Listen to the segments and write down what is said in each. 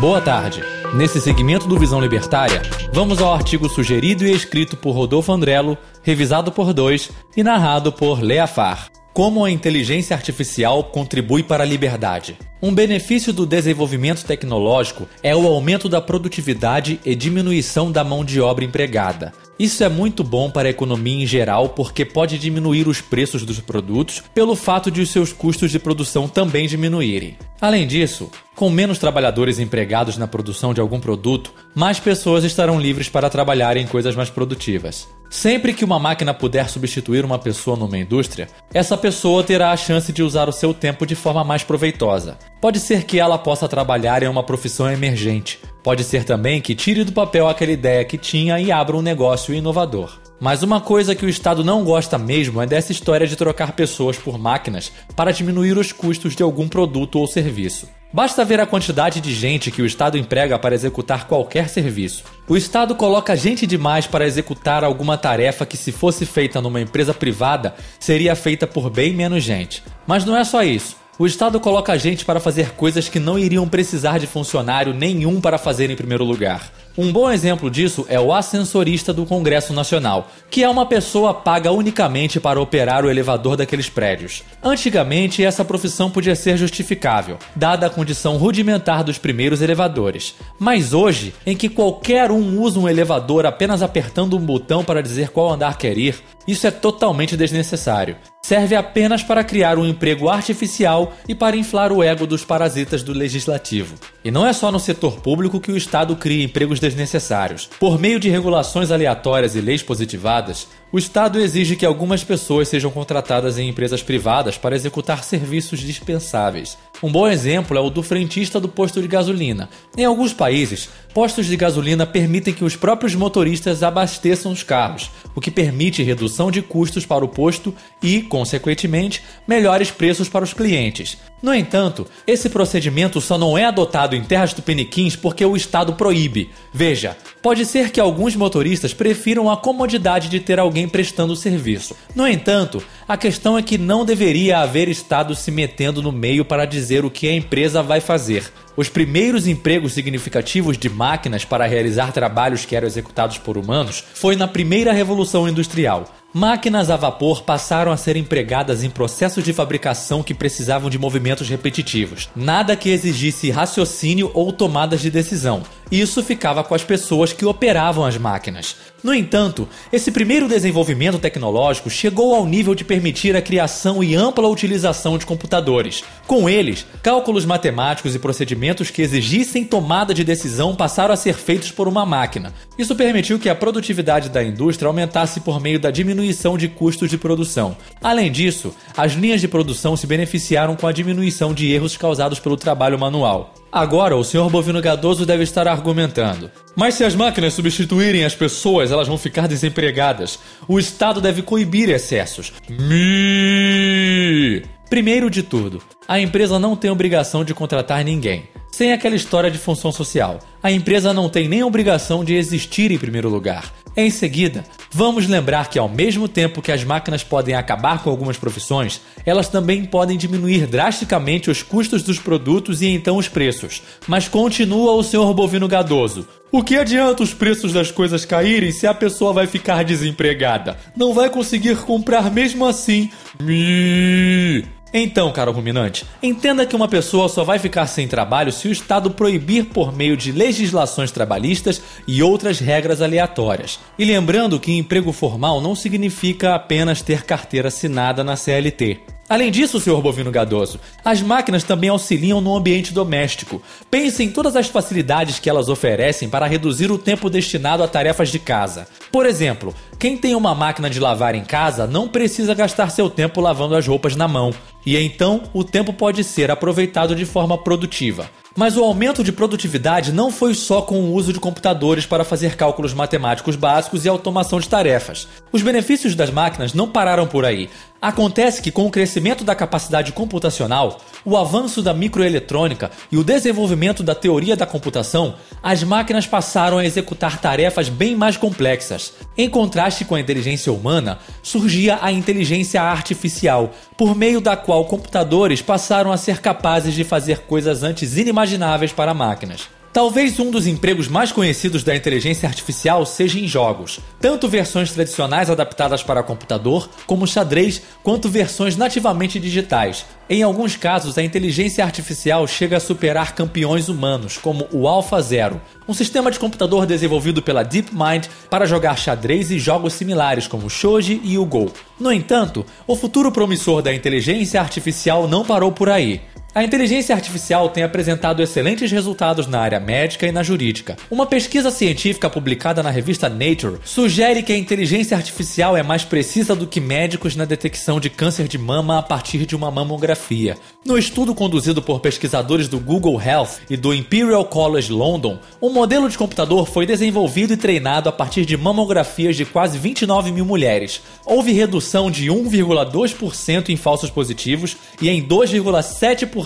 Boa tarde. Nesse segmento do Visão Libertária, vamos ao artigo sugerido e escrito por Rodolfo Andrello, revisado por dois e narrado por Leafar. Como a inteligência artificial contribui para a liberdade. Um benefício do desenvolvimento tecnológico é o aumento da produtividade e diminuição da mão de obra empregada. Isso é muito bom para a economia em geral porque pode diminuir os preços dos produtos pelo fato de os seus custos de produção também diminuírem. Além disso, com menos trabalhadores empregados na produção de algum produto, mais pessoas estarão livres para trabalhar em coisas mais produtivas. Sempre que uma máquina puder substituir uma pessoa numa indústria, essa pessoa terá a chance de usar o seu tempo de forma mais proveitosa. Pode ser que ela possa trabalhar em uma profissão emergente. Pode ser também que tire do papel aquela ideia que tinha e abra um negócio inovador. Mas uma coisa que o Estado não gosta mesmo é dessa história de trocar pessoas por máquinas para diminuir os custos de algum produto ou serviço. Basta ver a quantidade de gente que o Estado emprega para executar qualquer serviço. O Estado coloca gente demais para executar alguma tarefa que, se fosse feita numa empresa privada, seria feita por bem menos gente. Mas não é só isso. O Estado coloca gente para fazer coisas que não iriam precisar de funcionário nenhum para fazer em primeiro lugar. Um bom exemplo disso é o ascensorista do Congresso Nacional, que é uma pessoa paga unicamente para operar o elevador daqueles prédios. Antigamente, essa profissão podia ser justificável, dada a condição rudimentar dos primeiros elevadores. Mas hoje, em que qualquer um usa um elevador apenas apertando um botão para dizer qual andar quer ir, isso é totalmente desnecessário. Serve apenas para criar um emprego artificial e para inflar o ego dos parasitas do legislativo. E não é só no setor público que o Estado cria empregos desnecessários. Por meio de regulações aleatórias e leis positivadas, o Estado exige que algumas pessoas sejam contratadas em empresas privadas para executar serviços dispensáveis. Um bom exemplo é o do frentista do posto de gasolina. Em alguns países, postos de gasolina permitem que os próprios motoristas abasteçam os carros, o que permite redução de custos para o posto e, consequentemente, melhores preços para os clientes. No entanto, esse procedimento só não é adotado em terras tupiniquins porque o Estado proíbe. Veja, pode ser que alguns motoristas prefiram a comodidade de ter alguém prestando o serviço. No entanto, a questão é que não deveria haver Estado se metendo no meio para dizer o que a empresa vai fazer. Os primeiros empregos significativos de máquinas para realizar trabalhos que eram executados por humanos foi na primeira revolução industrial. Máquinas a vapor passaram a ser empregadas em processos de fabricação que precisavam de movimentos repetitivos, nada que exigisse raciocínio ou tomadas de decisão. Isso ficava com as pessoas que operavam as máquinas. No entanto, esse primeiro desenvolvimento tecnológico chegou ao nível de permitir a criação e ampla utilização de computadores. Com eles, cálculos matemáticos e procedimentos que exigissem tomada de decisão passaram a ser feitos por uma máquina. Isso permitiu que a produtividade da indústria aumentasse por meio da diminuição de custos de produção. Além disso, as linhas de produção se beneficiaram com a diminuição de erros causados pelo trabalho manual. Agora, o senhor Bovino Gadoso deve estar argumentando. Mas se as máquinas substituírem as pessoas, elas vão ficar desempregadas. O Estado deve coibir excessos. Mi! Primeiro de tudo, a empresa não tem obrigação de contratar ninguém. Sem aquela história de função social, a empresa não tem nem obrigação de existir em primeiro lugar. Em seguida, vamos lembrar que ao mesmo tempo que as máquinas podem acabar com algumas profissões, elas também podem diminuir drasticamente os custos dos produtos e então os preços. Mas continua o senhor bovino gadoso. O que adianta os preços das coisas caírem se a pessoa vai ficar desempregada? Não vai conseguir comprar mesmo assim. Mi. Então, caro ruminante, entenda que uma pessoa só vai ficar sem trabalho se o Estado proibir por meio de legislações trabalhistas e outras regras aleatórias. E lembrando que emprego formal não significa apenas ter carteira assinada na CLT. Além disso, senhor bovino gadoso, as máquinas também auxiliam no ambiente doméstico. Pense em todas as facilidades que elas oferecem para reduzir o tempo destinado a tarefas de casa. Por exemplo, quem tem uma máquina de lavar em casa não precisa gastar seu tempo lavando as roupas na mão, e então o tempo pode ser aproveitado de forma produtiva. Mas o aumento de produtividade não foi só com o uso de computadores para fazer cálculos matemáticos básicos e automação de tarefas. Os benefícios das máquinas não pararam por aí. Acontece que, com o crescimento da capacidade computacional, o avanço da microeletrônica e o desenvolvimento da teoria da computação, as máquinas passaram a executar tarefas bem mais complexas. Em contraste com a inteligência humana, surgia a inteligência artificial, por meio da qual computadores passaram a ser capazes de fazer coisas antes inimagináveis para máquinas. Talvez um dos empregos mais conhecidos da inteligência artificial seja em jogos, tanto versões tradicionais adaptadas para computador, como xadrez, quanto versões nativamente digitais. Em alguns casos, a inteligência artificial chega a superar campeões humanos, como o AlphaZero, um sistema de computador desenvolvido pela DeepMind para jogar xadrez e jogos similares como Shoji e o Go. No entanto, o futuro promissor da inteligência artificial não parou por aí. A inteligência artificial tem apresentado excelentes resultados na área médica e na jurídica. Uma pesquisa científica publicada na revista Nature sugere que a inteligência artificial é mais precisa do que médicos na detecção de câncer de mama a partir de uma mamografia. No estudo conduzido por pesquisadores do Google Health e do Imperial College London, um modelo de computador foi desenvolvido e treinado a partir de mamografias de quase 29 mil mulheres. Houve redução de 1,2% em falsos positivos e em 2,7%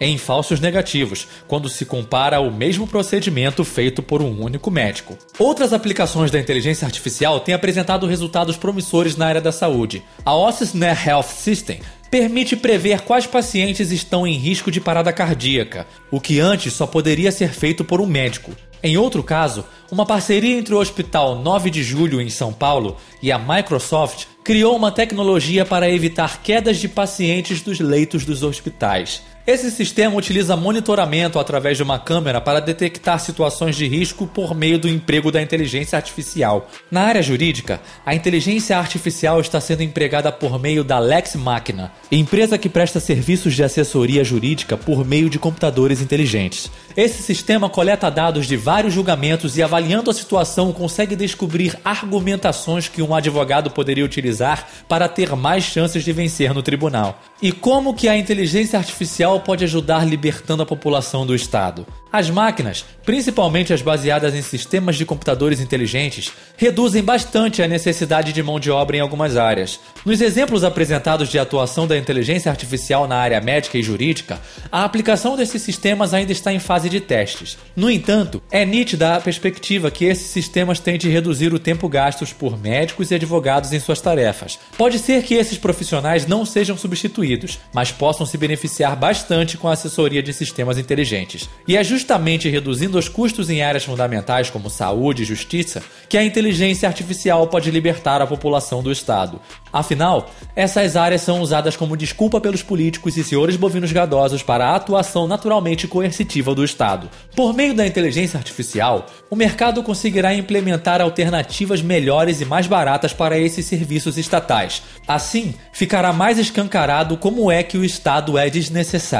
em falsos negativos, quando se compara ao mesmo procedimento feito por um único médico. Outras aplicações da inteligência artificial têm apresentado resultados promissores na área da saúde. A OSISNet Health System permite prever quais pacientes estão em risco de parada cardíaca, o que antes só poderia ser feito por um médico. Em outro caso, uma parceria entre o Hospital 9 de Julho em São Paulo e a Microsoft criou uma tecnologia para evitar quedas de pacientes dos leitos dos hospitais. Esse sistema utiliza monitoramento através de uma câmera para detectar situações de risco por meio do emprego da inteligência artificial. Na área jurídica, a inteligência artificial está sendo empregada por meio da Lex Machina, empresa que presta serviços de assessoria jurídica por meio de computadores inteligentes. Esse sistema coleta dados de vários julgamentos e, avaliando a situação, consegue descobrir argumentações que um advogado poderia utilizar para ter mais chances de vencer no tribunal. E como que a inteligência artificial pode ajudar libertando a população do Estado. As máquinas, principalmente as baseadas em sistemas de computadores inteligentes, reduzem bastante a necessidade de mão de obra em algumas áreas. Nos exemplos apresentados de atuação da inteligência artificial na área médica e jurídica, a aplicação desses sistemas ainda está em fase de testes. No entanto, é nítida a perspectiva que esses sistemas têm de reduzir o tempo gastos por médicos e advogados em suas tarefas. Pode ser que esses profissionais não sejam substituídos, mas possam se beneficiar bastante com a assessoria de sistemas inteligentes. E é justamente reduzindo os custos em áreas fundamentais como saúde e justiça que a inteligência artificial pode libertar a população do Estado. Afinal, essas áreas são usadas como desculpa pelos políticos e senhores bovinos gadosos para a atuação naturalmente coercitiva do Estado. Por meio da inteligência artificial, o mercado conseguirá implementar alternativas melhores e mais baratas para esses serviços estatais. Assim, ficará mais escancarado como é que o Estado é desnecessário,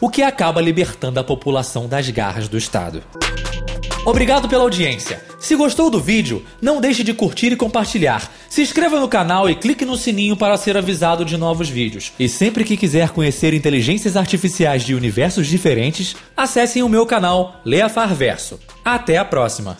o que acaba libertando a população das garras do Estado. Obrigado pela audiência. Se gostou do vídeo, não deixe de curtir e compartilhar. Se inscreva no canal e clique no sininho para ser avisado de novos vídeos. E sempre que quiser conhecer inteligências artificiais de universos diferentes, acessem o meu canal Leafar Verso. Até a próxima!